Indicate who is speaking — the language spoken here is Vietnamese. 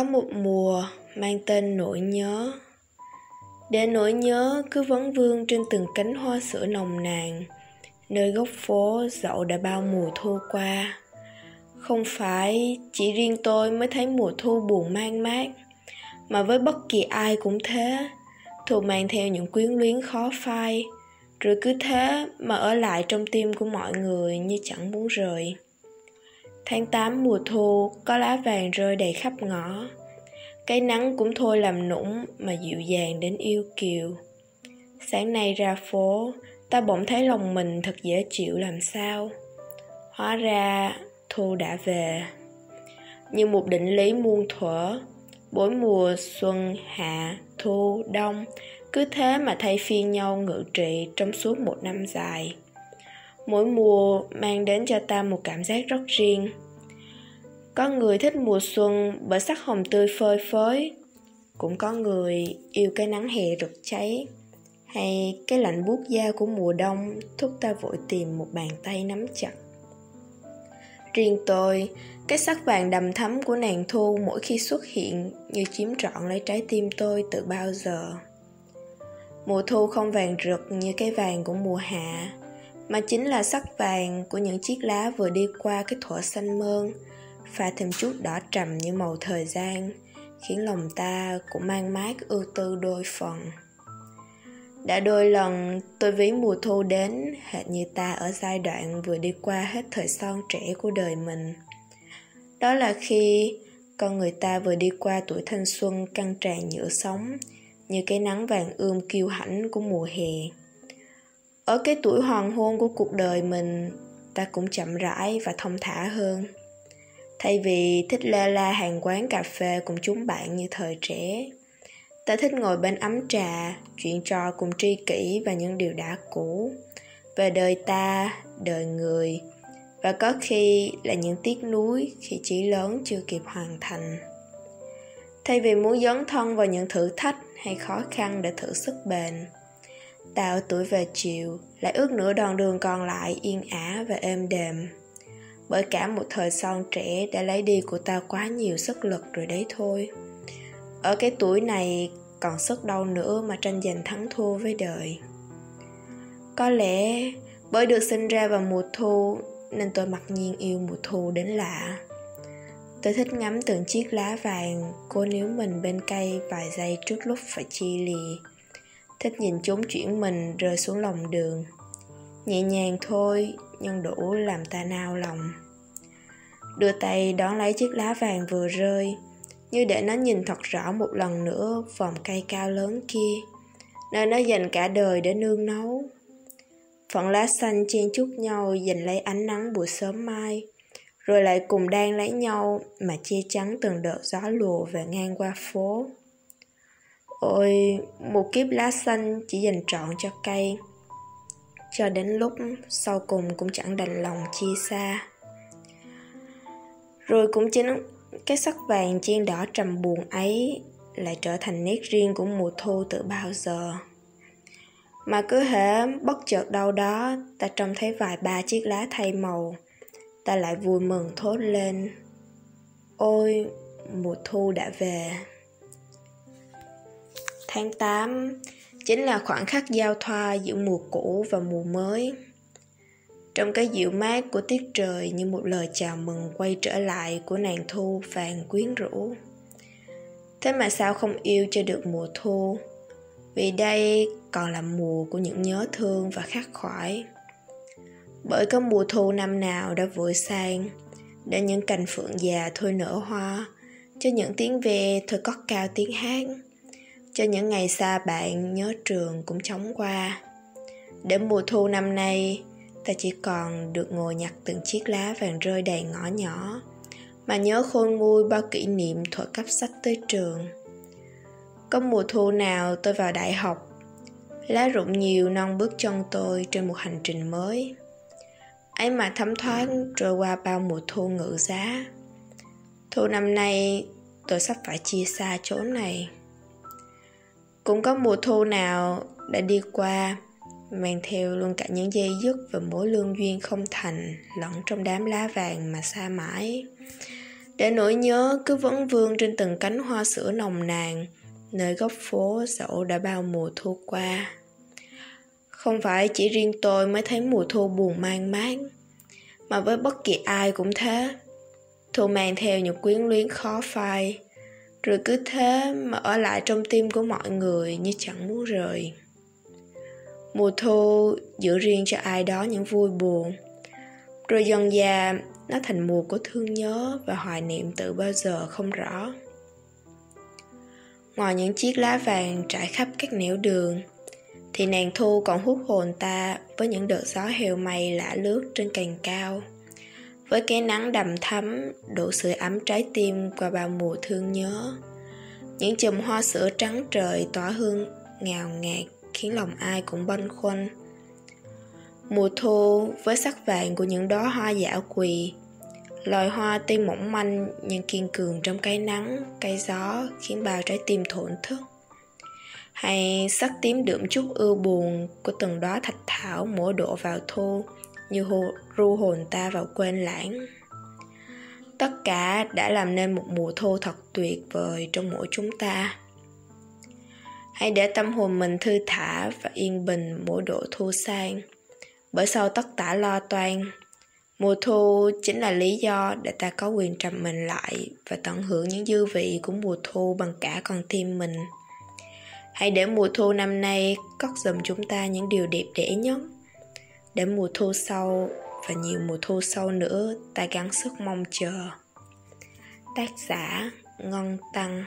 Speaker 1: Có một mùa mang tên nỗi nhớ. Để nỗi nhớ cứ vấn vương trên từng cánh hoa sữa nồng nàn, Nơi góc phố dậu đã bao mùa thu qua. Không phải chỉ riêng tôi mới thấy mùa thu buồn mang mát, Mà với bất kỳ ai cũng thế. Thu mang theo những quyến luyến khó phai, Rồi cứ thế mà ở lại trong tim của mọi người như chẳng muốn rời. Tháng 8 mùa thu có lá vàng rơi đầy khắp ngõ. Cái nắng cũng thôi làm nũng mà dịu dàng đến yêu kiều. Sáng nay ra phố Ta bỗng thấy lòng mình thật dễ chịu làm sao. Hóa ra thu đã về. Như một định lý muôn thuở Bốn mùa xuân, hạ, thu, đông Cứ thế mà thay phiên nhau ngự trị trong suốt một năm dài mỗi mùa mang đến cho ta một cảm giác rất riêng. Có người thích mùa xuân bởi sắc hồng tươi phơi phới, cũng có người yêu cái nắng hè rực cháy, hay cái lạnh buốt da của mùa đông thúc ta vội tìm một bàn tay nắm chặt. Riêng tôi, cái sắc vàng đầm thắm của nàng thu mỗi khi xuất hiện như chiếm trọn lấy trái tim tôi từ bao giờ. Mùa thu không vàng rực như cái vàng của mùa hạ mà chính là sắc vàng của những chiếc lá vừa đi qua cái thuở xanh mơn, pha thêm chút đỏ trầm như màu thời gian, khiến lòng ta cũng mang mát ưu tư đôi phần. Đã đôi lần tôi ví mùa thu đến, hệt như ta ở giai đoạn vừa đi qua hết thời son trẻ của đời mình. Đó là khi con người ta vừa đi qua tuổi thanh xuân căng tràn nhựa sống như cái nắng vàng ươm kiêu hãnh của mùa hè ở cái tuổi hoàng hôn của cuộc đời mình, ta cũng chậm rãi và thông thả hơn. Thay vì thích lê la hàng quán cà phê cùng chúng bạn như thời trẻ, ta thích ngồi bên ấm trà, chuyện trò cùng tri kỷ và những điều đã cũ. Về đời ta, đời người, và có khi là những tiếc nuối khi chỉ lớn chưa kịp hoàn thành. Thay vì muốn dấn thân vào những thử thách hay khó khăn để thử sức bền ta ở tuổi về chiều, lại ước nửa đoạn đường còn lại yên ả và êm đềm. Bởi cả một thời son trẻ đã lấy đi của ta quá nhiều sức lực rồi đấy thôi. Ở cái tuổi này còn sức đâu nữa mà tranh giành thắng thua với đời. Có lẽ bởi được sinh ra vào mùa thu, nên tôi mặc nhiên yêu mùa thu đến lạ. Tôi thích ngắm từng chiếc lá vàng cô níu mình bên cây vài giây trước lúc phải chia lìa thích nhìn chúng chuyển mình rơi xuống lòng đường. Nhẹ nhàng thôi, nhưng đủ làm ta nao lòng. Đưa tay đón lấy chiếc lá vàng vừa rơi, như để nó nhìn thật rõ một lần nữa vòng cây cao lớn kia, nơi nó dành cả đời để nương nấu. Phận lá xanh chen chúc nhau giành lấy ánh nắng buổi sớm mai, rồi lại cùng đang lấy nhau mà che chắn từng đợt gió lùa về ngang qua phố ôi, một kiếp lá xanh chỉ dành trọn cho cây. Cho đến lúc sau cùng cũng chẳng đành lòng chia xa. Rồi cũng chính cái sắc vàng chiên đỏ trầm buồn ấy lại trở thành nét riêng của mùa thu từ bao giờ. Mà cứ hễ bất chợt đâu đó, ta trông thấy vài ba chiếc lá thay màu, ta lại vui mừng thốt lên. Ôi, mùa thu đã về tháng 8 chính là khoảng khắc giao thoa giữa mùa cũ và mùa mới. Trong cái dịu mát của tiết trời như một lời chào mừng quay trở lại của nàng thu vàng quyến rũ. Thế mà sao không yêu cho được mùa thu? Vì đây còn là mùa của những nhớ thương và khắc khoải. Bởi có mùa thu năm nào đã vội sang, để những cành phượng già thôi nở hoa, cho những tiếng ve thôi cất cao tiếng hát cho những ngày xa bạn nhớ trường cũng chóng qua. Để mùa thu năm nay, ta chỉ còn được ngồi nhặt từng chiếc lá vàng rơi đầy ngõ nhỏ, mà nhớ khôn nguôi bao kỷ niệm thuở cấp sách tới trường. Có mùa thu nào tôi vào đại học, lá rụng nhiều non bước chân tôi trên một hành trình mới. Ấy mà thấm thoáng trôi qua bao mùa thu ngự giá. Thu năm nay, tôi sắp phải chia xa chỗ này cũng có mùa thu nào đã đi qua, mang theo luôn cả những dây dứt và mối lương duyên không thành, lẫn trong đám lá vàng mà xa mãi. Để nỗi nhớ cứ vấn vương trên từng cánh hoa sữa nồng nàn, nơi góc phố dẫu đã bao mùa thu qua. Không phải chỉ riêng tôi mới thấy mùa thu buồn man mát, mà với bất kỳ ai cũng thế. Thu mang theo những quyến luyến khó phai rồi cứ thế mà ở lại trong tim của mọi người như chẳng muốn rời. Mùa thu giữ riêng cho ai đó những vui buồn. Rồi dần dà, nó thành mùa của thương nhớ và hoài niệm từ bao giờ không rõ. Ngoài những chiếc lá vàng trải khắp các nẻo đường, thì nàng thu còn hút hồn ta với những đợt gió heo mây lả lướt trên cành cao với cái nắng đầm thắm, đổ sưởi ấm trái tim qua bao mùa thương nhớ. Những chùm hoa sữa trắng trời tỏa hương ngào ngạt, khiến lòng ai cũng băn khoăn mùa thu với sắc vàng của những đóa hoa dã quỳ. Loài hoa tuy mỏng manh nhưng kiên cường trong cái nắng, cái gió khiến bao trái tim thổn thức. Hay sắc tím đượm chút ưu buồn của từng đóa thạch thảo mỗi độ vào thu như hồ, ru hồn ta vào quên lãng. Tất cả đã làm nên một mùa thu thật tuyệt vời trong mỗi chúng ta. Hãy để tâm hồn mình thư thả và yên bình mỗi độ thu sang. Bởi sau tất cả lo toan mùa thu chính là lý do để ta có quyền trầm mình lại và tận hưởng những dư vị của mùa thu bằng cả con tim mình. Hãy để mùa thu năm nay cất dùm chúng ta những điều đẹp đẽ nhất để mùa thu sau và nhiều mùa thu sau nữa, ta gắng sức mong chờ. Tác giả ngân tăng.